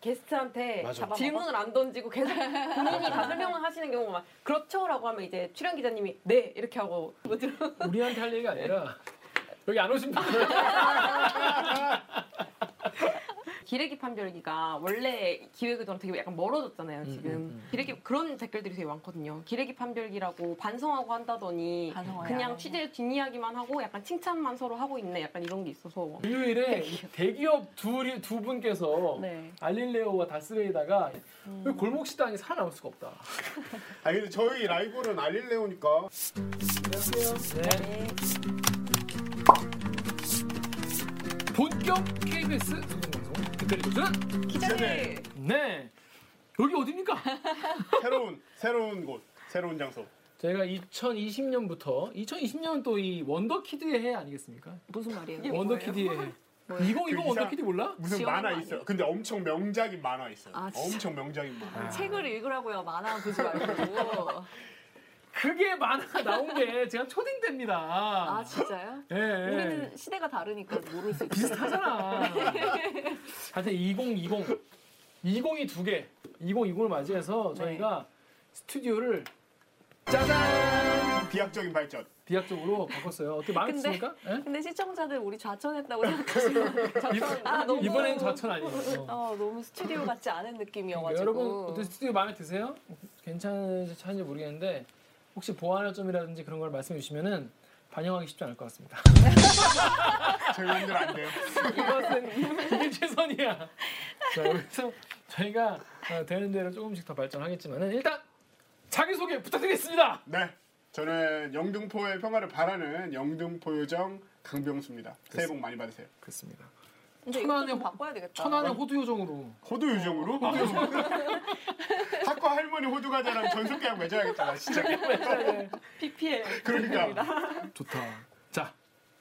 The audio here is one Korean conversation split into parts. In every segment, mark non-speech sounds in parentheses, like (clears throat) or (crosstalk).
게스트한테 맞아. 질문을 안 던지고 계속 (laughs) 본인이 다 설명을 하시는 경우가 막 그렇죠라고 하면 이제 출연 기자님이 네 이렇게 하고 뭐죠? 우리한테 할 얘기가 아니라 여기 안 오신 분들 (laughs) 기레기 판별기가 원래 기획의도랑 되게 약간 멀어졌잖아요 지금 음, 음. 기레기 그런 댓글들이 되게 많거든요 기레기 판별기라고 반성하고 한다더니 그냥. 취재 뒷이야기만 하고 약간 칭찬만 서로 하고 있네 약간 이런 게 있어서 일요일에 이 대기업 둘이 두 분께서 네. 알릴레오와 다스베이다가 왜 골목 식당이 살아남을 수가 없다. (laughs) 아 근데 저희 라이벌은 알릴레오니까 안녕하세요. 네. 본격 KBS 도전. 기자님 네. 여기 어디입니까? (laughs) 새로운 새로운 곳 새로운 장소 저희가 2020년부터 2020년은 또이 원더키드의 해 아니겠습니까? 무슨 말이에요? 원더키드의 해. 뭐예요? 2020그 원더키드 몰라? 무슨 만화 거 있어요? 근데 엄청 명작인 만화 있어요 아? 엄청 명작인 만화 책을 읽으라고요. 만화 보지 말고. (laughs) 그게 만화가 (laughs) 나온 게 제가 초딩 때입니다. 아 진짜요? (laughs) 예. 우리는 시대가 다르니까 모를 수 있어요. 비슷하잖아. (laughs) 하여튼 2020 20이 두 개. 2020을 맞이해서 네. 저희가 스튜디오를 짜잔 비약적인 발전 비약적으로 바꿨어요. 어떻게 마음에 근데- 드십니까? 예? 근데 시청자들 우리 좌천했다고 생각하시면 좌천. 아 너무 이번엔 좌천 아니에요. 어. 어 너무 스튜디오 같지 않은 느낌이어가지고. 여러분 어때 스튜디오 마음에 드세요? 괜찮은지 모르겠는데 혹시 보완할 점이라든지 그런 걸 말씀해 주시면은 반영하기 쉽지 않을 것 같습니다. (laughs) 저희 분들 안 돼요 이것은 이게 최선이야. 자, 그래서 저희가 어, 되는 대로 조금씩 더 발전하겠지만은 일단 자기 소개 부탁드리겠습니다. 네 저는 영등포의 평화를 바라는 영등포 요정 강병수입니다 새해 복 많이 받으세요 그렇습니다. 근데 천안의 호- 바꿔야 되겠다. 천안의 호두 요정으로 호두 요정으로 (laughs) 학과 할머니 호두 과자랑 전속 계약 맺어야겠다 나 진짜 PPL 그러니까 좋다. 자,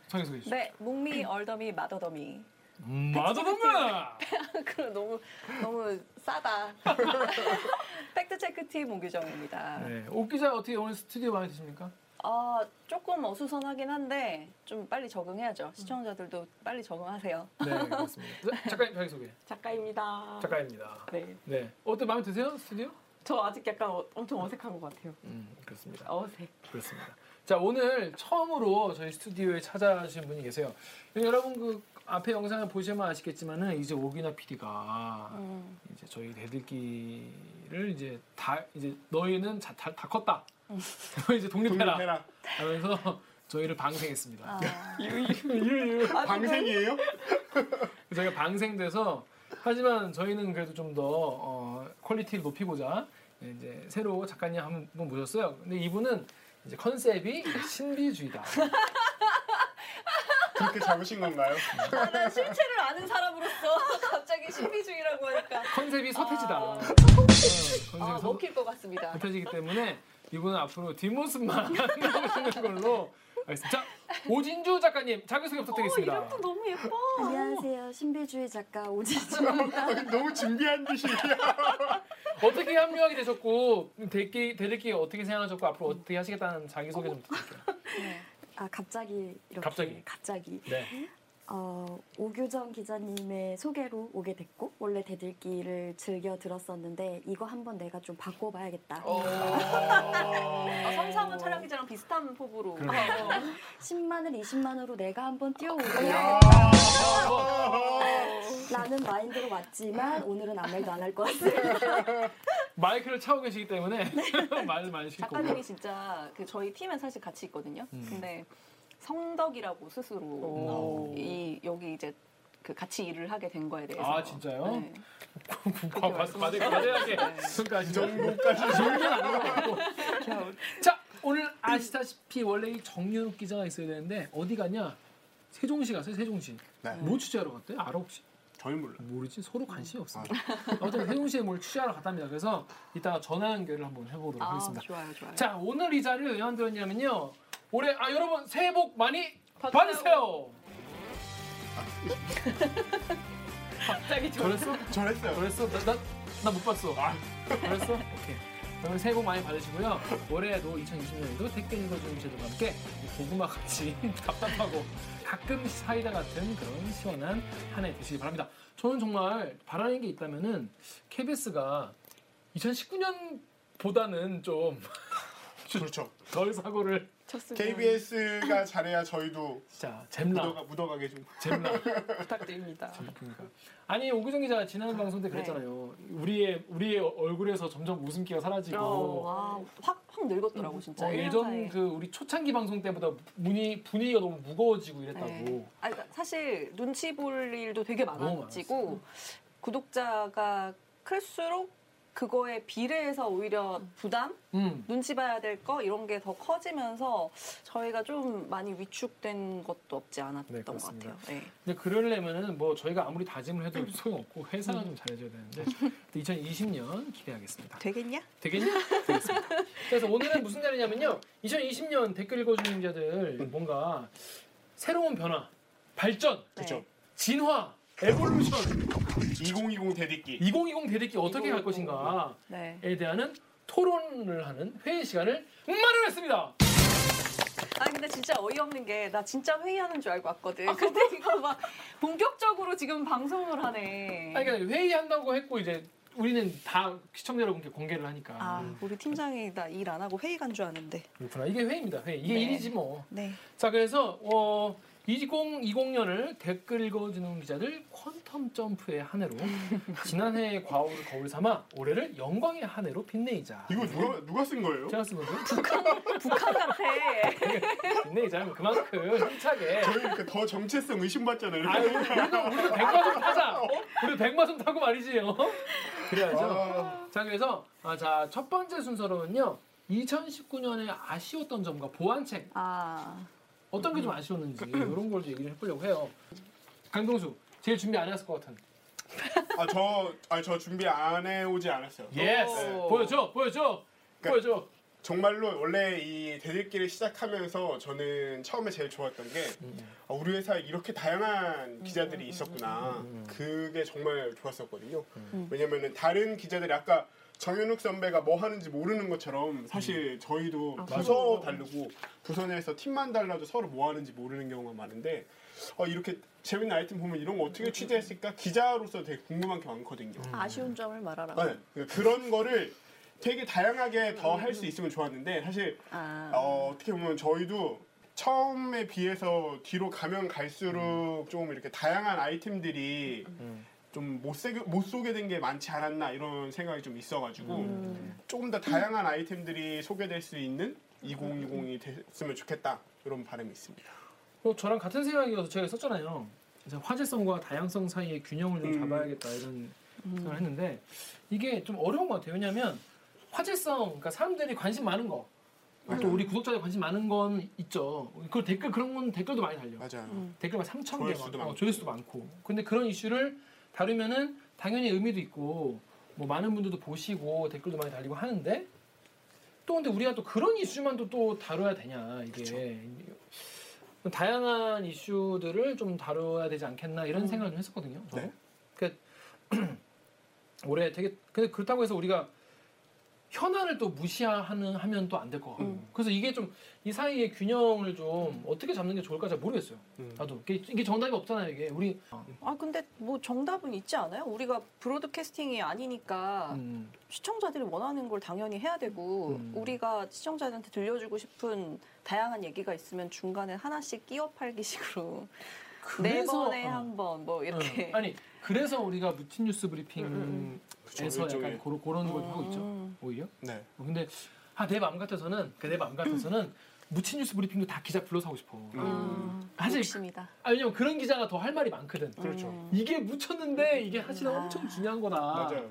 자기 소개 주시죠. 네, 목미, 얼더미, 마더더미. 음, 마더덤마. (laughs) 그럼 너무 너무 싸다. (laughs) 팩트 체크 팀 오규정입니다. 네, 옥 기자 어떻게 오늘 스튜디오 마음에 드십니까? 아 조금 어수선하긴 한데 좀 빨리 적응해야죠. 시청자들도 빨리 적응하세요. 네, 그렇습니다. 자, 작가님 자기 소개. 작가입니다. 작가입니다. 네. 네, 어때 마음에 드세요 스튜디오? 저 아직 약간 어- 엄청 어색한 것 같아요. 음, 그렇습니다. 어색. 그렇습니다. 자 오늘 처음으로 저희 스튜디오에 찾아주신 분이 계세요. 여러분 그 앞에 영상을 보시면 아시겠지만은 이제 오기나 PD가 음, 이제 저희 댓읽기를 이제 다 이제 너희는 자, 다, 다 컸다. 너 이제 독립해라 독립해라 하면서 저희를 방생했습니다. 아, 유유. 방생이에요? 저희가 방생돼서 하지만 저희는 그래도 좀더 어, quality를 높이고자 이제 새로 작가님 한 분 모셨어요. 근데 이분은 이제 컨셉이 신비주의다. 그렇게 잡으신 건가요? 아, 난 실체를 아는 사람으로서 (laughs) 갑자기 신비주의라고 하니까 컨셉이 서태지다. 아. 어, 컨셉이 아, 서, 먹힐 것 같습니다. 서태지기 때문에 이분은 앞으로 뒷모습만 (laughs) 나오시는 걸로 알겠습니다. 자, 오진주 작가님 자기소개 어, 부탁드리겠습니다. 이름도 너무 예뻐. 안녕하세요. 신비주의 작가 오진주입니다. (laughs) 너무 준비한 듯이 (laughs) 어떻게 합류하게 되셨고 대기 대들기 어떻게 생각하셨고 앞으로 어떻게 하시겠다는 자기소개 좀 부탁드릴게요. 네. 아 갑자기 이렇게 갑자기. 갑자기 네. 어, 오규정 기자님의 소개로 오게 됐고 원래 대들기를 즐겨 들었었는데 이거 한번 내가 좀 바꿔봐야겠다. 어. (laughs) 아, 선상원 촬영 기자랑 비슷한 포부로. 그래. 어. 10만을 20만으로 내가 한번 뛰어오게 라는 마인드로 왔지만 오늘은 아무 말도 안 할 것 같아요. 마이크를 차고 계시기 때문에 (laughs) 말을 많이 시킬 거고. 작가님이 진짜 그 저희 팀에 사실 같이 있거든요. 음. 근데 성덕이라고 스스로 오. 이 여기 이제 그 같이 일을 하게 된 거에 대해서. 아, 진짜요? 네. 과- 과- 과대 과대하게 평가하시죠. 정도까지 자 오늘 아시다시피 원래 이 정윤욱 기자가 있어야 되는데 어디 갔냐? 세종시 갔어요. 세종시. 네. 뭐 취재하러 갔대? 알아 혹시? 저는 몰라 모르지. 서로 관심이 없습니다. 아무튼 세종시에 뭘 취재하러 갔답니다. 그래서 이따가 전화 연결을 한번 해보도록 아, 하겠습니다. 좋아요, 좋아요. 자 오늘 이 자리를 왜 만들었냐면요. 올해 아 여러분 새해 복 많이 받으세요. 갑자기 저 저랬어? 저랬어요 저랬어? 나나 못 봤어. 저랬어? 오케이. 여러분 새해 복 많이 받으시고요. 올해에도 2020년에도 댓글 읽어주는 제도와 함께 고구마 같이 (laughs) 답답하고 가끔 사이다 같은 그런 시원한 한 해 되시기 바랍니다. 저는 정말 바라는 게 있다면은 KBS가 2019년보다는 좀덜 그렇죠. 사고를 쳤으면 KBS가 잘해야 저희도 진짜 잼나 묻어가, 묻어가게 좀. 잼나 (laughs) 부탁드립니다. 그러니까. 아니 오구정 기자 지난 방송 때 그랬잖아요. 우리의 우리의 얼굴에서 점점 웃음기가 사라지고 어. 와, 확, 확 늙었더라고 진짜. 어, 1년 예전. 그 우리 초창기 방송 때보다 분위, 분위기가 너무 무거워지고 이랬다고. 네. 아니, 그러니까 사실 눈치 볼 일도 되게 많아지고 구독자가 클수록 그거에 비례해서 오히려 부담, 음. 눈치 봐야 될 거 이런 게 더 커지면서 저희가 좀 많이 위축된 것도 없지 않았던 네, 것. 같아요. 네. 근데 그러려면은 뭐 저희가 아무리 다짐을 해도 소용없고 회사가 좀 잘해줘야 되는데 2020년 기대하겠습니다. 되겠냐? 되겠냐? 되겠습니다. (laughs) 그래서 오늘은 무슨 날이냐면요. 2020년 댓글 읽어주는 자들 뭔가 새로운 변화, 발전, 그렇죠. 진화, 에볼루션 2020 대디끼. 2020 대대기 어떻게 갈 2020. 것인가에 네. 대한 토론을 하는 회의 시간을 마련했습니다. 아 근데 진짜 어이없는 게 나 진짜 회의하는 줄 알고 왔거든. (laughs) 근데 이거 막 본격적으로 지금 방송을 하네. 아니 그러니까 회의한다고 했고 이제 우리는 다 시청자 여러분께 공개를 하니까 아 우리 팀장이 나 일 안 하고 회의 간 줄 아는데. 그렇구나 이게 회의입니다 회의 이게 네. 일이지 뭐. 네. 자 그래서 어 2020년을 댓글 읽어주는 기자들 퀀텀 점프의 한 해로 지난해의 과오를 거울 삼아 올해를 영광의 한 해로 빛내이자. 이거 누가 누가 쓴 거예요? 제가 쓴 건데 북한 같아. (laughs) 빛내이자는 그만큼 힘차게. 저희 이렇게 더 정체성 의심받잖아요. 아유 우리도 우리도 백마좀 타자. 어? 우리 백마좀 타고 말이지. 어? 그래야죠. 아, 자 그래서 아, 자첫 번째 순서로는요. 2019년에 아쉬웠던 점과 보완책 아 어떤 게 좀 아쉬웠는지 이런 걸 좀 얘기를 해보려고 해요. 강동수 제일 준비 안 했을 것 같은. 아, 저, 아, 저 준비 안 해오지 않았어요. yes 오. 보여줘 보여줘 그러니까- 보여줘. 정말로 원래 이 댓읽기를 시작하면서 저는 처음에 제일 좋았던 게 아, 우리 회사에 이렇게 다양한 기자들이 있었구나. 그게 정말 좋았었거든요. 음. 왜냐면은 다른 기자들이 아까 정현욱 선배가 뭐 하는지 모르는 것처럼 사실 저희도 아, 부서 맞아. 다르고 부서 내에서 팀만 달라도 서로 뭐 하는지 모르는 경우가 많은데 어, 이렇게 재밌는 아이템 보면 이런 거 어떻게 취재했을까 기자로서 되게 궁금한 게 많거든요. 아쉬운 점을 말하라. 네, 그러니까 그런 거를 되게 다양하게 더 할 수 있으면 좋았는데 사실 아 어, 어떻게 보면 저희도 처음에 비해서 뒤로 가면 갈수록 좀 이렇게 다양한 아이템들이 좀못못 소개된 게 많지 않았나 이런 생각이 좀 있어가지고 음. 조금 더 다양한 아이템들이 소개될 수 있는 2020이 됐으면 좋겠다 이런 바람이 있습니다. 어, 저랑 같은 생각이어서 제가 썼잖아요. 이제 화제성과 다양성 사이의 균형을 좀 음. 잡아야겠다 이런 생각을 했는데 이게 좀 어려운 것 같아요. 왜냐하면 화제성, 그러니까 사람들이 관심 많은 거, 또 우리 구독자들 관심 많은 건 있죠. 그 댓글 그런 건 댓글도 많이 달려. 맞아요. 음. 댓글 막 3천 개, 조회수도 막, 어, 많고. 조회수도 많고. 근데 그런 이슈를 다루면은 당연히 의미도 있고 뭐 많은 분들도 보시고 댓글도 많이 달리고 하는데 또 근데 우리가 또 그런 이슈만도 또 다뤄야 되냐 이게 다양한 이슈들을 좀 다뤄야 되지 않겠나 이런 음. 생각을 좀 했었거든요. 네. 그 (clears throat) 올해 되게 근데 그렇다고 해서 우리가 현안을 또 무시하는 하면 또 안 될 것 같고 음. 그래서 이게 좀 이 사이의 균형을 좀 어떻게 잡는 게 좋을까 잘 모르겠어요. 음. 나도 이게, 이게 정답이 없잖아요 이게 우리 아 근데 뭐 정답은 있지 않아요? 우리가 브로드캐스팅이 아니니까 음, 시청자들이 원하는 걸 당연히 해야 되고 음. 우리가 시청자들한테 들려주고 싶은 다양한 얘기가 있으면 중간에 하나씩 끼워 팔기식으로 (laughs) 네 번에 어, 한번 뭐 이렇게 어, 아니 그래서 우리가 무친 뉴스 브리핑에서 음, 그쵸, 약간. 고런, 그런 걸 하고 있죠 음. 오히려 네. 어, 근데 아, 내 마음 같아서는 그내 마음 같아서는 무친 뉴스 브리핑도 다 기자 불러서 하고 싶어 음, 사실 욕심이다. 아, 왜냐면 그런 기자가 더 할 말이 많거든 그렇죠. 음. 이게 묻혔는데 이게 사실은 아. 엄청 중요한 거다 맞아요.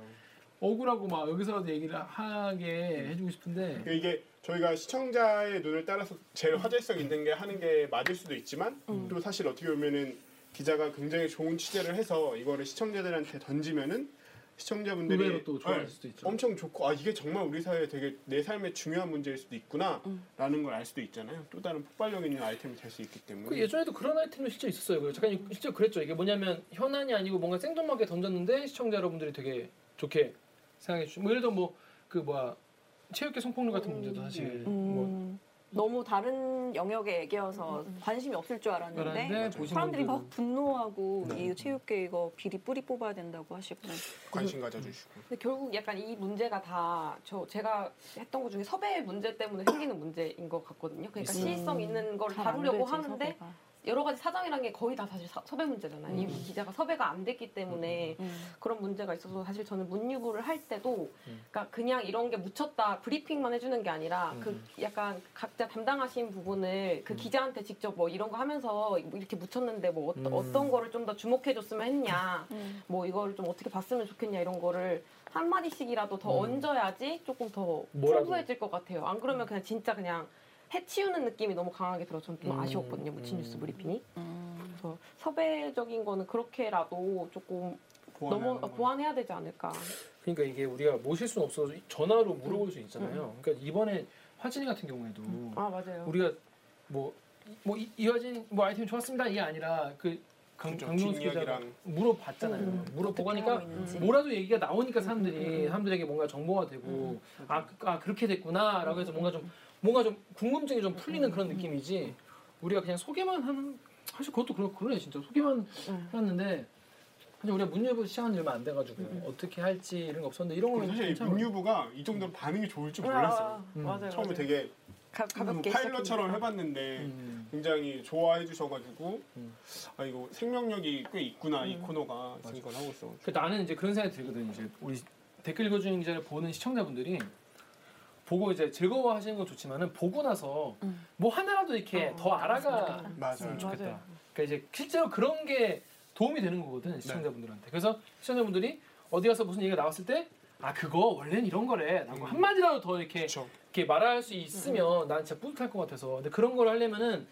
억울하고 막 여기서라도 얘기를 하게 해주고 싶은데 그러니까 이게 저희가 시청자의 눈을 따라서 제일 화제성 있는 게 하는 게 맞을 수도 있지만 음. 또 사실 어떻게 보면은 기자가 굉장히 좋은 취재를 해서 이거를 시청자들한테 던지면은 시청자분들이 또 좋아할 네, 수도 있죠 엄청 좋고 아 이게 정말 우리 사회에 되게 내 삶에 중요한 문제일 수도 음. 있구나라는 걸 알 수도 있잖아요. 또 다른 폭발력 있는 아이템이 될 수 있기 때문에. 그 예전에도 그런 아이템도 실제 있었어요. 그 작가님 실제 그랬죠. 이게 뭐냐면 현안이 아니고 뭔가 생뚱맞게 던졌는데 시청자 여러분들이 되게 좋게 생각해 주시고 뭐 예를 들어 뭐그 뭐야 체육계 성폭력 같은 문제도 사실 뭐 음. 너무 다른 영역의 얘기여서 관심이 없을 줄 알았는데 그런데 사람들이 분들은 막 분노하고 네. 이 체육계 이거 비리 뿌리 뽑아야 된다고 하시고 관심 가져주시고. 근데 결국 약간 이 문제가 다 저 제가 했던 것 중에 섭외 문제 때문에 생기는 문제인 것 같거든요. 그러니까 있어요. 시의성 있는 걸 다루려고 하는데 섭외가. 여러 가지 사정이란 게 거의 다 사실 사- 섭외 문제잖아요. 이 음. 기자가 섭외가 안 됐기 때문에 음. 그런 문제가 있어서 사실 저는 문유부를 할 때도 음. 그러니까 그냥 이런 게 묻혔다 브리핑만 해주는 게 아니라 음. 그 약간 각자 담당하신 부분을 그 기자한테 직접 뭐 이런 거 하면서 뭐 이렇게 묻혔는데 뭐 어떤, 음. 어떤 거를 좀 더 주목해줬으면 했냐 (laughs) 음. 뭐 이거를 좀 어떻게 봤으면 좋겠냐 이런 거를 한 마디씩이라도 더 음. 얹어야지 조금 더. 풍부해질 것 같아요. 안 그러면 그냥 진짜 그냥 해치우는 느낌이 너무 강하게 들어. 저는 좀 음. 아쉬웠거든요. 무친 음. 뉴스 브리핑이. 음. 그래서 섭외적인 거는 그렇게라도 조금 거. 보완해야 되지 않을까. 그러니까 이게 우리가 모실 수는 없어서 전화로 물어볼 수 있잖아요. 그러니까 이번에 화진이 같은 경우에도 아 맞아요. 우리가 뭐, 뭐 이, 이화진 뭐 아이템 좋았습니다 이게 아니라 그 강, 강용수 기자가. 물어봤잖아요. 음. 있는지. 뭐라도 얘기가 나오니까 사람들이 음, 음, 음. 사람들에게 뭔가 정보가 되고 음, 아, 그- 아 그렇게 됐구나라고 해서 뭔가 좀 뭔가 좀 궁금증이 좀 풀리는 그런 느낌이지 우리가 그냥 소개만 하는 사실 그것도 그러, 그러네 진짜 소개만 음. 해놨는데 사실 우리가 문예부 시작한 지 얼마 안 돼가지고 어떻게 할지 이런 게 없었는데 이런 거는 사실 괜찮아요. 문유부가 이 정도로 반응이 좋을 줄 아, 몰랐어요. 음. 맞아요. 처음에 맞아요. 되게 가, 가볍게 파일럿처럼. 해봤는데 음. 굉장히 좋아해 주셔가지고 음. 아 이거 생명력이 꽤 있구나 이 음. 코너가 생각을 하고 있어. 그 나는 이제 그런 생각이 들거든 이제 우리 댓글 읽어주는 기자를 보는 시청자분들이 보고 이제 즐거워하시는 건 좋지만은 보고 나서 음. 뭐 하나라도 이렇게 어, 더 알아가 맞아. 음, 좋겠다. 맞아요. 그러니까 이제 실제로 그런 게 도움이 되는 거거든 시청자분들한테. 그래서 시청자분들이 어디 가서 무슨 얘기가 나왔을 때 아 그거 원래는 이런 거래라고 음. 한 마디라도 더 이렇게 그렇죠. 이렇게 말할 수 있으면 난 진짜 뿌듯할 것 같아서. 근데 그런 걸 하려면은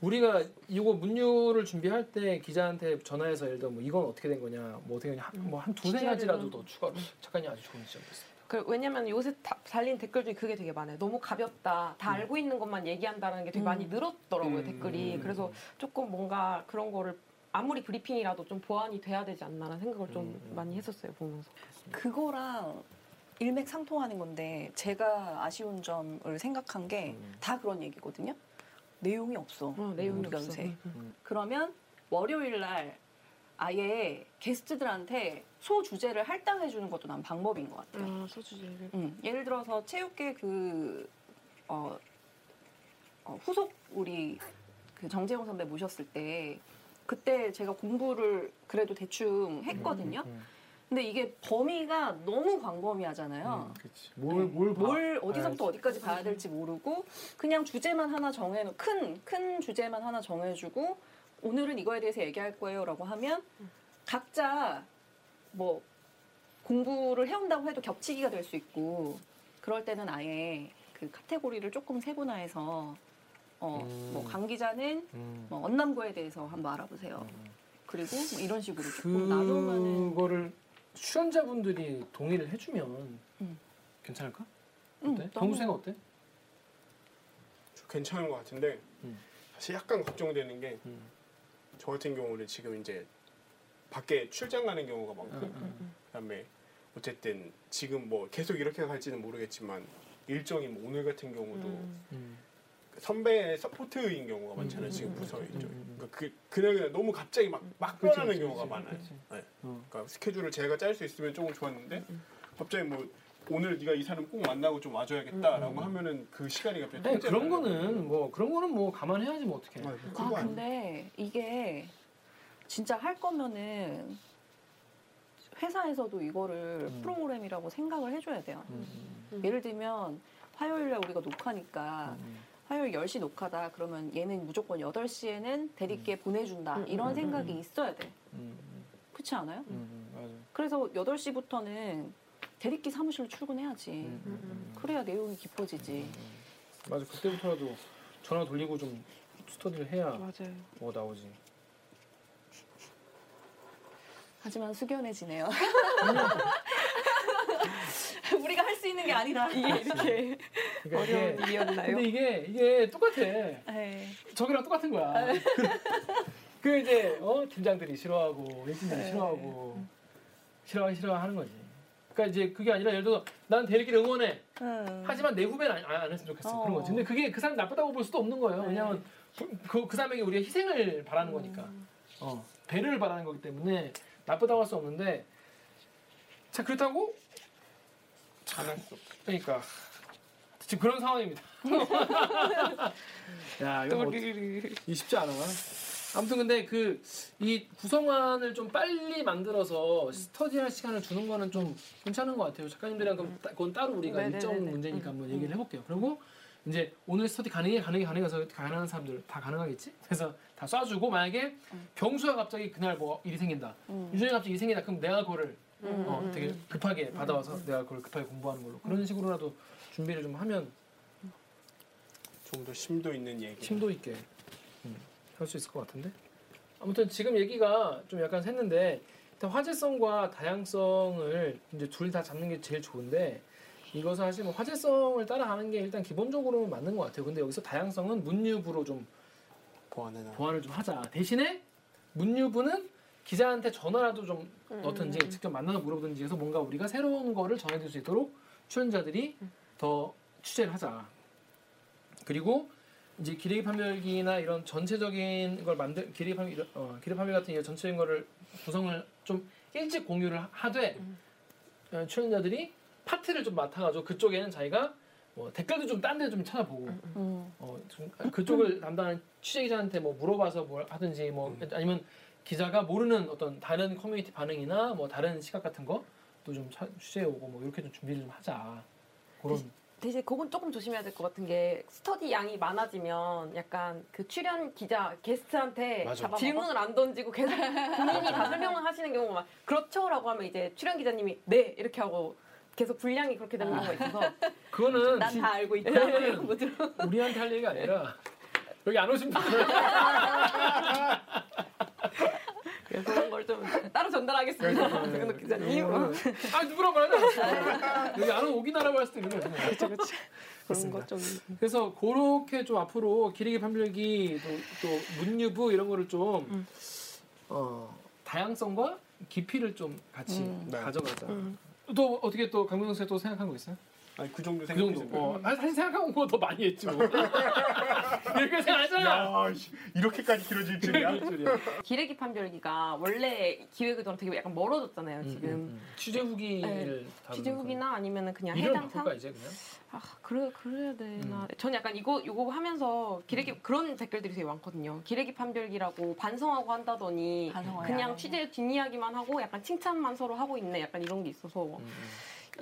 우리가 이거 문유를 준비할 때 기자한테 전화해서 예를 들어 뭐 이건 어떻게 된 거냐, 뭐 어떻게 되냐, 뭐 한 두세 취재를 가지라도 좀- 더 추가로 작가님 아주 좋은 지적이었습니다. 그 왜냐면 요새 다, 달린 댓글 중에 그게 되게 많아요. 너무 가볍다. 다 알고 있는 것만 얘기한다는 게 되게 음. 많이 늘었더라고요 음. 댓글이. 그래서 조금 뭔가 그런 거를 아무리 브리핑이라도 좀 보완이 돼야 되지 않나라는 생각을 좀 음. 많이 했었어요 보면서. 그거랑 일맥상통하는 건데 제가 아쉬운 점을 생각한 게 음. 다 그런 얘기거든요. 내용이 없어. 어, 내용이 우리가 없어. 요새. 음, 음. 그러면 월요일 날 아예 게스트들한테 소 주제를 할당해 주는 것도 난 방법인 것 같아요. 아, 소주제를. 음, 예를 들어서 체육계 그 어, 어, 후속 우리 그 정재용 선배 모셨을 때 그때 제가 공부를 그래도 대충 했거든요. 음, 근데 이게 범위가 너무 광범위하잖아요. 그렇지. 뭘, 뭘, 봐. 뭘 어디서부터 알지. 어디까지 봐야 될지 모르고 그냥 주제만 하나 정해 큰큰 큰 주제만 하나 정해주고 오늘은 이거에 대해서 얘기할 거예요라고 하면 각자 뭐 공부를 해온다고 해도 겹치기가 될 수 있고 그럴 때는 아예 그 카테고리를 조금 세분화해서 음. 어뭐강 기자는 음. 뭐 언남고에 대해서 한번 알아보세요. 음. 그리고 뭐 이런 식으로 조금 나누면은 그거를 출연자분들이 동의를 해주면 음. 괜찮을까? 음, 어때? 너무- 정수생 어때? 괜찮은 것 같은데 음. 사실 약간 걱정되는 게 저 음. 같은 경우는 지금 이제 밖에 출장 가는 경우가 많고 음, 음, 그다음에 어쨌든 지금 뭐 계속 이렇게 갈지는 모르겠지만 일정이 뭐 오늘 같은 경우도 음. 음. 선배 support인 경우가 많잖아요 음, 지금 음, 부서에 음, 좀. 음, 음. 그러니까 그 그냥 그냥 너무 갑자기 막막 변하는 그치, 경우가 그치, 많아요. 그치. 네. 어. 그러니까 스케줄을 제가 짤 수 있으면 조금 좋았는데 음. 갑자기 뭐 오늘 네가 이 사람 꼭 만나고 좀 와줘야겠다라고 음. 하면은 그 시간이 갑자기 통제가 그런 거는 뭐 그런 거는 뭐 감안해야지 뭐 어떻게. 거예요. 아 아니에요. 근데 이게 진짜 할 거면은 회사에서도 이거를 음. 프로그램이라고 생각을 해줘야 돼요. 음, 음, 예를 들면 화요일날 우리가 녹화니까 음. 화요일 10시 녹화다 그러면 얘는 무조건 8시에는 대리께 보내준다 음, 이런 음, 생각이 음. 있어야 돼. 음, 그렇지 않아요? 음, 음, 맞아. 그래서 8시부터는 대리기 사무실로 출근해야지. 음, 음, 음. 그래야 내용이 깊어지지. 맞아. 그때부터라도 전화 돌리고 좀 스터디를 해야 맞아요. 뭐가 나오지. 하지만 숙연해지네요. (laughs) 우리가 할 수 있는 게 아니다. 이게 이렇게 그러니까 어려운 이게 일이었나요? 근데 이게 이게 똑같아. 에이. 저기랑 똑같은 거야. 그 이제 어 팀장들이 싫어하고 일진들이 네. 싫어하고 싫어 싫어하는 거지. 그러니까 이제 그게 아니라 예를 들어 난 대리기를 응원해. 음. 하지만 내 후배는 안, 안 했으면 좋겠어. 어. 그런 거지. 근데 그게 그 사람 나쁘다고 볼 수도 없는 거예요. 네. 왜냐하면 그, 그 사람에게 우리가 희생을 바라는 거니까. 음. 어, 배를 바라는 거기 때문에 나쁘다고 할 수 없는데 자 그렇다고 잘할 수 없어. 그러니까 지금 그런 상황입니다. (laughs) (laughs) 야 이거 뭐, 이 쉽지 않아. 아무튼 근데 그 이 구성안을 좀 빨리 만들어서 스터디할 시간을 주는 거는 좀 괜찮은 것 같아요. 작가님들이랑 그럼 따- 그건 따로 우리가 네네네네. 일정 문제니까 음. 한번 얘기를 해볼게요. 그리고 이제 오늘 스터디 가능해 가능해 가능해서 가능한 사람들 다 가능하겠지. 그래서 다 쏴주고 만약에 병수가 갑자기 그날 뭐 일이 생긴다. 음. 유준이 갑자기 일이 생긴다. 그럼 내가 그거를 음, 어, 음, 되게 음. 급하게 받아와서 내가 그걸 급하게 공부하는 걸로 그런 식으로라도 준비를 좀 하면 좀 더 심도 있는 얘기. 심도 있게 할 수 있을 것 같은데 아무튼 지금 얘기가 좀 약간 샜는데 일단 화제성과 다양성을 이제 둘 다 잡는 게 제일 좋은데 이것은 사실 뭐 화제성을 따라가는 게 일단 기본적으로는 맞는 것 같아요. 근데 여기서 다양성은 문유부로 좀 보완해 나. 보완을 좀 하자. 대신에 문유부는 기자한테 전화라도 좀 음, 넣든지 음, 음. 직접 만나서 물어보든지 해서 뭔가 우리가 새로운 거를 전해줄 수 있도록 출연자들이 더 취재를 하자. 그리고 이제 기레기 판별기나 이런 전체적인 걸 만들 기레기 판별 어, 기레기 판별 같은 이런 전체적인 거를 구성을 좀 일찍 공유를 하되 음. 어, 출연자들이 파트를 좀 맡아가지고 그쪽에는 자기가 뭐 댓글도 좀 딴 데 좀 찾아보고 음. 어, 좀 그쪽을 담당하는 취재 기자한테 뭐 물어봐서 뭘 하든지 뭐 아니면 기자가 모르는 어떤 다른 커뮤니티 반응이나 뭐 다른 시각 같은 것도 좀 차- 취재해 오고 뭐 이렇게 좀 준비를 좀 하자. 그런 대신 그건 조금 조심해야 될 것 같은 게 스터디 양이 많아지면 약간 그 출연 기자 게스트한테 맞아. 질문을 안 던지고 계속 (laughs) 본인이 다 설명을 하시는 경우가 많 그렇죠라고 하면 이제 출연 기자님이 네! 이렇게 하고 계속 분량이 그렇게 되는 경우가 있어서 그거는 난 진- 다 알고 있다. (laughs) 우리한테 할 얘기가 아니라 여기 안 오신 분들 (laughs) 그런 걸 좀 (laughs) 따로 전달하겠습니다. 박근호 기자님. 어. 아 누구라고 말하지 않았어. 여기 안 오긴 하라고 할 수도 있는 거죠. 그렇죠, 그런. 거 좀. 그래서 그렇게 좀 앞으로 기레기 판별기 또, 또 문유부 이런 거를 좀 음. 어, 다양성과 깊이를 좀 같이 음. 네. 가져가자. 음. 또 어떻게 또 강민성 씨가 또 생각한 거 있어요? 아니 그 정도 그 정도. 어, 사실 생각한 거더 많이 했지 뭐. (laughs) 이렇게 생각하잖아. 야, 씨, 이렇게까지 길어질 줄이야. 기레기 판별기가 원래 기획의도랑 되게 약간 멀어졌잖아요. 지금 음, 취재 후기를 다루는 취재 후기나 아니면은 그냥 이름 해당 상 이제 그냥? 아 그래 그래야 되나? 음. 전 약간 이거 이거 하면서 기레기 그런 댓글들이 되게 많거든요. 기레기 판별기라고 반성하고 한다더니 반성을 안 그냥. 취재 뒷이야기만 하고 약간 칭찬만 서로 하고 있네. 약간 이런 게 있어서 음, 음.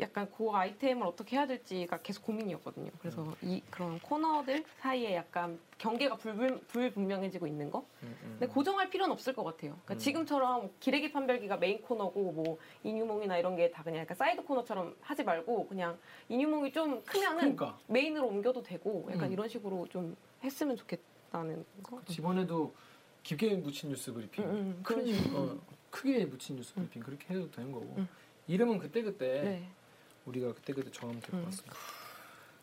약간 그 아이템을 어떻게 해야 될지가 계속 고민이었거든요. 그래서 음. 이 그런 코너들 사이에 약간 경계가 불분, 불분명해지고 있는 거. 음, 음. 근데 고정할 필요는 없을 것 같아요. 그러니까 음. 지금처럼 기레기 판별기가 메인 코너고 뭐 이뉴몽이나 이런 게 다 그냥 약간 사이드 코너처럼 하지 말고 그냥 이뉴몽이 좀 크면은 그러니까 main으로 옮겨도 되고 약간 음. 이런 식으로 좀 했으면 좋겠다는 거. 이번에도 깊게 묻힌 뉴스 브리핑, 음, 음, 큰 그런 식으로. 어, 크게 묻힌 뉴스 브리핑 그렇게 해도 되는 거고 음. 이름은 그때 그때 네. 우리가 그때 그때 정하면 될것 음. 같습니다.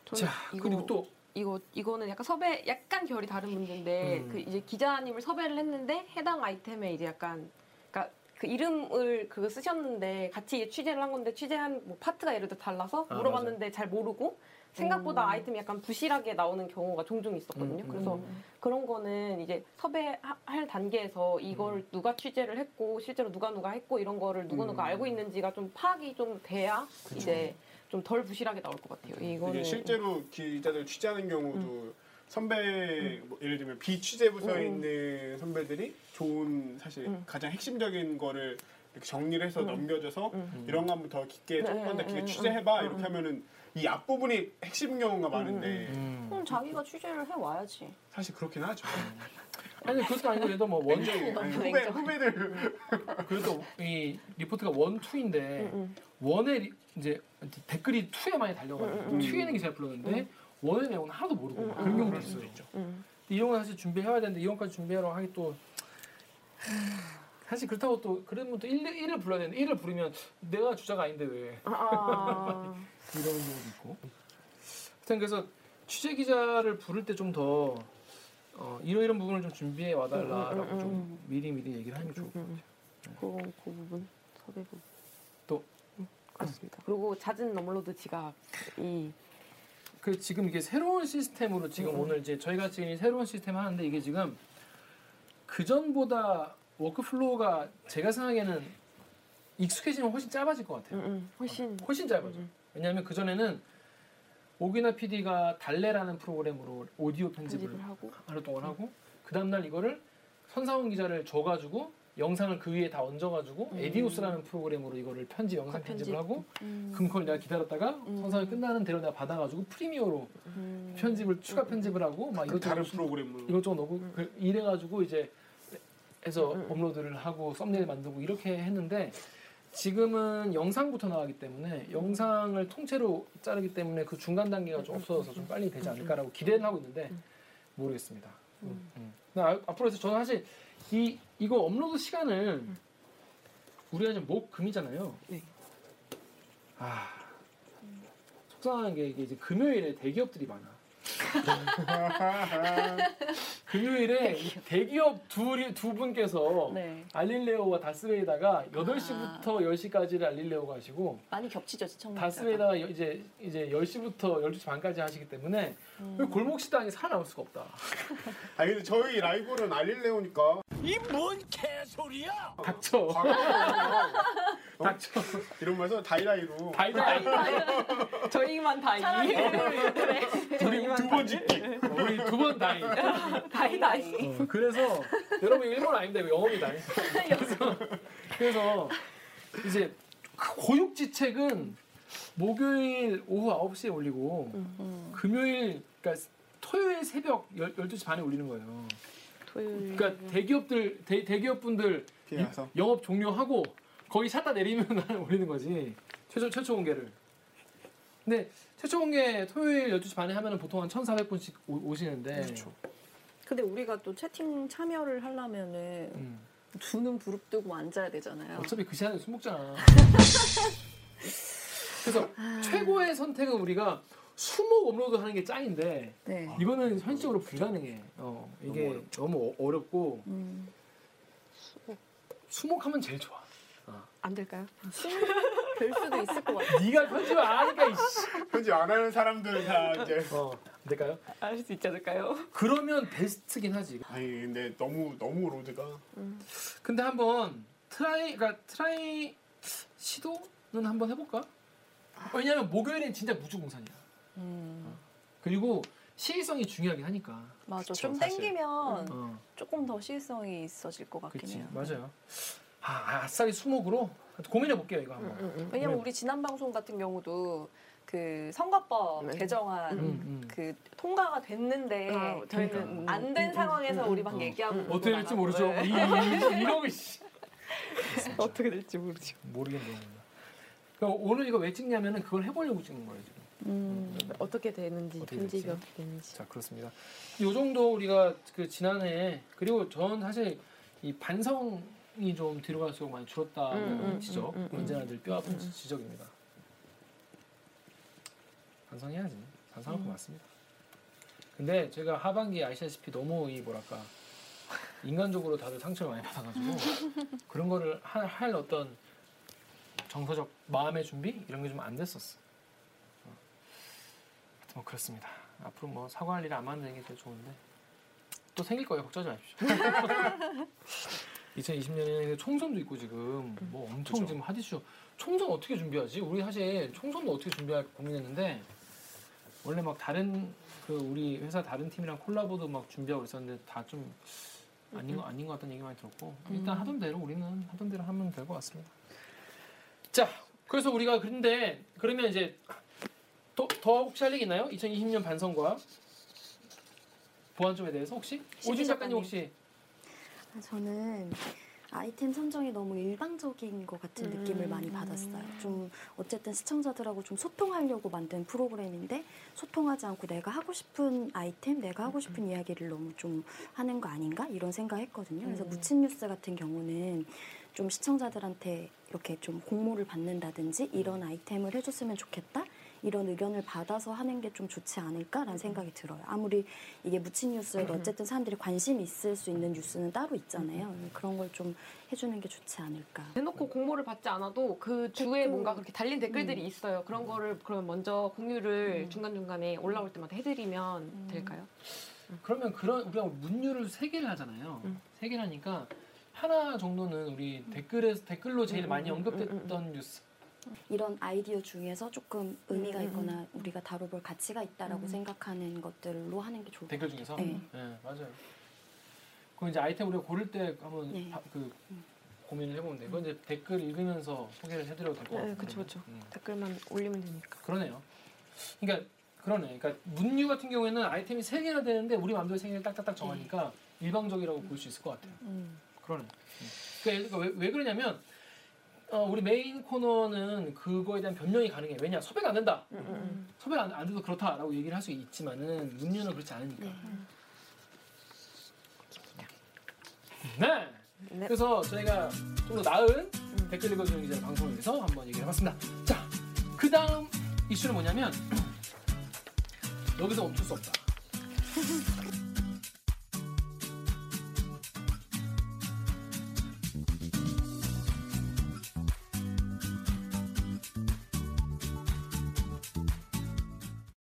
저는 자 이거- 그리고 또 이거 이거는 약간 섭외 약간 결이 다른 문제인데 음. 그 이제 기자님을 섭외를 했는데 해당 아이템에 이제 약간 그러니까 그 이름을 그 쓰셨는데 같이 취재를 한 건데 취재한 뭐 파트가 예를 들어 달라서 아, 물어봤는데 잘 모르고 생각보다 음. 아이템이 약간 부실하게 나오는 경우가 종종 있었거든요. 음, 음. 그래서 그런 거는 이제 섭외할 단계에서 이걸 음. 누가 취재를 했고 실제로 누가 누가 했고 이런 거를 누가 누가 음. 알고 있는지가 좀 파악이 좀 돼야 이제 좀 덜 부실하게 나올 것 같아요. 이거는 실제로 기자들 취재하는 경우도 선배 뭐 예를 들면 비취재 부서에 음. 있는 선배들이 좋은 사실 음. 가장 핵심적인 거를 이렇게 정리를 해서 음. 넘겨줘서 음. 이런 거 한번 더 깊게 네, 조금만 더 네, 깊게 네, 취재해봐 음, 이렇게 음. 하면은 이 앞부분이 핵심 경우가 많은데 음. 그럼 자기가 취재를 해 와야지. 사실 그렇긴 하죠. 아니 그것도 아니고 얘도 뭐 one two 굉장히 아니, 너무 후배 냉정. 후배들 그래도 이 리포트가 one two인데 음, 음. one에 리- 이제 댓글이 two에 많이 달려가지고 음, 음, 음. two에는 기사를 불렀는데 one의 내용은 하나도 모르고 음, 그런 음, 경우도 음, 있어요. 음. 근데 이런 거 사실 준비해야 되는데 이런 까지 준비하러 하기 또 (sighs) 사실 그렇다고 또 그러면 또 1, 1을 불러야 되는데 1을 부르면 내가 주자가 아닌데 왜 아, 아. (laughs) 이런 경우도 있고 하여튼 그래서 취재 기자를 부를 때 좀더 어, 이런 이런 부분을 좀 준비해 와달라라고 음, 음, 음, 좀 음. 미리 미리 얘기를 게 좋을 것 같아요. 그, 그 부분 섭외 부분 그렇습니다. 그리고 잦은 업로드 지각이 그 지금 이게 새로운 시스템으로 지금 음. 오늘 이제 저희가 지금 이 새로운 시스템 하는데 이게 지금 그 전보다 workflow가 제가 생각에는 익숙해지면 훨씬 짧아질 것 같아요. 음, 음, 훨씬 훨씬 짧아져. 음. 왜냐하면 그 전에는 오기나 PD가 Dalet라는 프로그램으로 오디오 편집을 편집을 하고 하루 동안 하고 그 다음날 이거를 선상훈 기자를 줘가지고 영상을 그 위에 다 얹어가지고 음. EDIUS라는 프로그램으로 이거를 편집 영상 그 편집을 편집. 하고 음. 그럼 그걸 내가 기다렸다가 음. 선상이 끝나는 대로 내가 받아가지고 Premiere로 음. 편집을 추가 음. 편집을 하고 막그 다른 이것저것 프로그램으로 이것저것 넣고 음. 그 이래가지고 이제 해서 음, 음. 업로드를 하고 썸네일 만들고 이렇게 했는데 지금은 영상부터 나가기 때문에 영상을 통째로 자르기 때문에 그 중간 단계가 좀 음, 없어져서 좀 빨리 되지 않을까라고 기대는 하고 있는데 음. 모르겠습니다. 음. 음. 아- 앞으로 해서 저는 사실 이 이거 업로드 시간을 우리가 지금 목 금이잖아요. 네. 아 속상한 게 이게 이제 금요일에 대기업들이 많아. (laughs) 금요일에 대기업 둘이 두 분께서 네. 알릴레오와 다스베이다가 8시부터 10시까지를 알릴레오가 하시고 많이 겹치죠 시청자. 다스베이다가 여- 이제 이제 10시부터 12시 반까지 하시기 때문에 음. 골목 식당이 살아남을 수가 없다. (laughs) 아니 근데 저희 라이브는 알릴레오니까 닥쳐. (laughs) 닥쳐. 이러면서 다이다이로 다이다이. (laughs) 저희만 다 차라리 (laughs) 이 우리 두번 짓기. 우리 두 번 다이. 다이 다이. 어, 그래서 여러분 이거 일본 아닙니다. 이거 영어입니다. 그래서, 그래서 이제 고육지책은 목요일 오후 9시에 올리고 음. 금요일 그러니까 토요일 새벽 12시 반에 올리는 거예요. 토요일. 그러니까 대기업들 대, 대기업 분들 피해서 영업 종료하고 거기 샷다 내리면 (laughs) 올리는 거지. 최초 최초 공개를. 근데 최초 공개 토요일 12시 반에 하면은 보통 한 1,400분씩 오 시는데 그렇죠. 근데 우리가 또 채팅 참여를 하려면은 음. 두눈 부릅 뜨고 앉아야 되잖아요. 어차피 그 시간에 술 먹잖아. (laughs) 그래서 최고의 선택은 우리가 수목 업로드 하는 게 짱인데 네. 이거는 현실적으로 불가능해. 어, 이게 너무, 어- 어렵고 음. 수목하면 제일 좋아. 안 될까요? 될 수도 있을 것 같아요. 네가 편집 안 하니까 이씨. 편집 안 하는 사람들 다 이제 어, 안 될까요? 알 수 있지 않을까요? 그러면 베스트긴 하지. 아니 근데 너무 너무 load가 근데 한번 try, 그러니까 try 시도는 한번 해볼까? 왜냐면 목요일엔 진짜 무주공산이야. 음. 그리고 시의성이 중요하긴 하니까. 맞아. 그쵸, 좀 사실. 땡기면 어. 조금 더 시의성이 있어질 것 같긴 그치 해요. 맞아요. 아 아싸리 수목으로 고민해 볼게요 이거 한번. 왜냐면 음. 우리 지난 방송 같은 경우도 그 선거법 네. 개정안 음, 음. 그 통과가 됐는데 아, 그러니까. 저희는 안된 상황에서 우리 막 어. 얘기하고 음. 어떻게 될지 모르죠. 네. 이, 이, 이러고 씨. 어떻게 될지 모르죠. 모르겠네요. 그러니까 오늘 이거 왜 찍냐면은 그걸 해보려고 찍는 거예요 지금. 음. 어떻게 되는지 어떻게 편집이. 어떻게 되는지. 자 그렇습니다. 이 정도 우리가 그 지난해 그리고 전 사실 이 반성이 좀 뒤로 갈수록 많이 줄었다는 음, 음, 지적 음, 음, 음. 언제나 늘 뼈아픈 음, 음. 지적입니다. 반성해야지. 반성할 거 음. 맞습니다. 근데 제가 하반기에 아시다시피 너무 이 뭐랄까 인간적으로 다들 상처를 많이 받아가지고 (laughs) 그런 거를 할, 할 어떤 정서적 마음의 준비 이런 게 좀 안 됐었어. 어. 뭐 그렇습니다. 앞으로 뭐 사과할 일이 안 만드는 게 제일 좋은데 또 생길 거예요. 걱정하지 마십시오. (laughs) 2020년에는 총선도 있고 지금 뭐 엄청 그죠. 지금 핫이슈. 총선 어떻게 준비하지? 우리 사실 총선도 어떻게 준비할까 고민했는데 원래 막 다른 그 우리 회사 다른 팀이랑 콜라보도 막 준비하고 있었는데 다 좀 아닌 거 아닌 것 같다는 얘기 많이 들었고 일단 하던 대로 우리는 하던 대로 하면 될 것 같습니다. 자, 그래서 우리가 그런데 그러면 이제 더, 더 혹시 할 얘기 있나요? 2020년 반성과 보안점에 대해서 혹시 오진 작가님 혹시 아, 저는 아이템 선정이 너무 일방적인 것 같은 음. 느낌을 많이 받았어요. 좀 어쨌든 시청자들하고 좀 소통하려고 만든 프로그램인데 소통하지 않고 내가 하고 싶은 아이템, 내가 하고 싶은 이야기를 너무 좀 하는 거 아닌가 이런 생각했거든요. 그래서 음. 무친 뉴스 같은 경우는 좀 시청자들한테 이렇게 좀 공모를 받는다든지 이런 아이템을 해줬으면 좋겠다. 이런 의견을 받아서 하는 게 좀 좋지 않을까라는 생각이 들어요. 아무리 이게 묻힌 뉴스여도 어쨌든 사람들이 관심 있을 수 있는 뉴스는 따로 있잖아요. 그런 걸 좀 해주는 게 좋지 않을까. 대놓고 공모를 받지 않아도 그 주에 댓글. 뭔가 그렇게 달린 댓글들이 있어요. 그런 거를 그럼 먼저 공유를 중간중간에 올라올 때마다 해드리면 될까요? 그러면 그런 우리가 문유를 세 개를 하잖아요. 음. 세 개를 하니까 하나 정도는 우리 댓글에서 댓글로 제일 음, 많이 음, 언급됐던 뉴스. 이런 아이디어 중에서 조금 의미가 음, 음, 있거나 우리가 다뤄볼 가치가 있다라고 음. 생각하는 것들로 하는 게 좋을 것 댓글 중에서. 네. 네, 맞아요. 그 이제 아이템 우리가 고를 때 한번 네. 바- 그 고민을 해보면 돼요. 그건 이제 댓글 읽으면서 소개를 해드려도 될 것 같아요. 네, 그쵸, 그쵸. 음. 댓글만 올리면 되니까. 그러네요. 그러니까 그러네. 그러니까 문유 같은 경우에는 아이템이 세 개나 되는데 우리 마음대로 세 개를 딱딱딱 정하니까 일방적이라고 볼 수 있을 것 같아요. 그러네. 음. 그러니까 왜, 왜 그러냐면 어, 우리 메인 코너는 그거에 대한 변명이 가능해. 왜냐 섭외가 안 된다. 섭외가 안, 안 돼도 그렇다라고 얘기를 할 수 있지만은 문유는 그렇지 않으니까. 네. 네. 그래서 저희가 좀 더 나은 댓글 읽어주는 기자 방송을 위해서 한번 얘기를 해봤습니다. 자, 그 다음 이슈는 뭐냐면 여기서 멈출 수 없다. (laughs)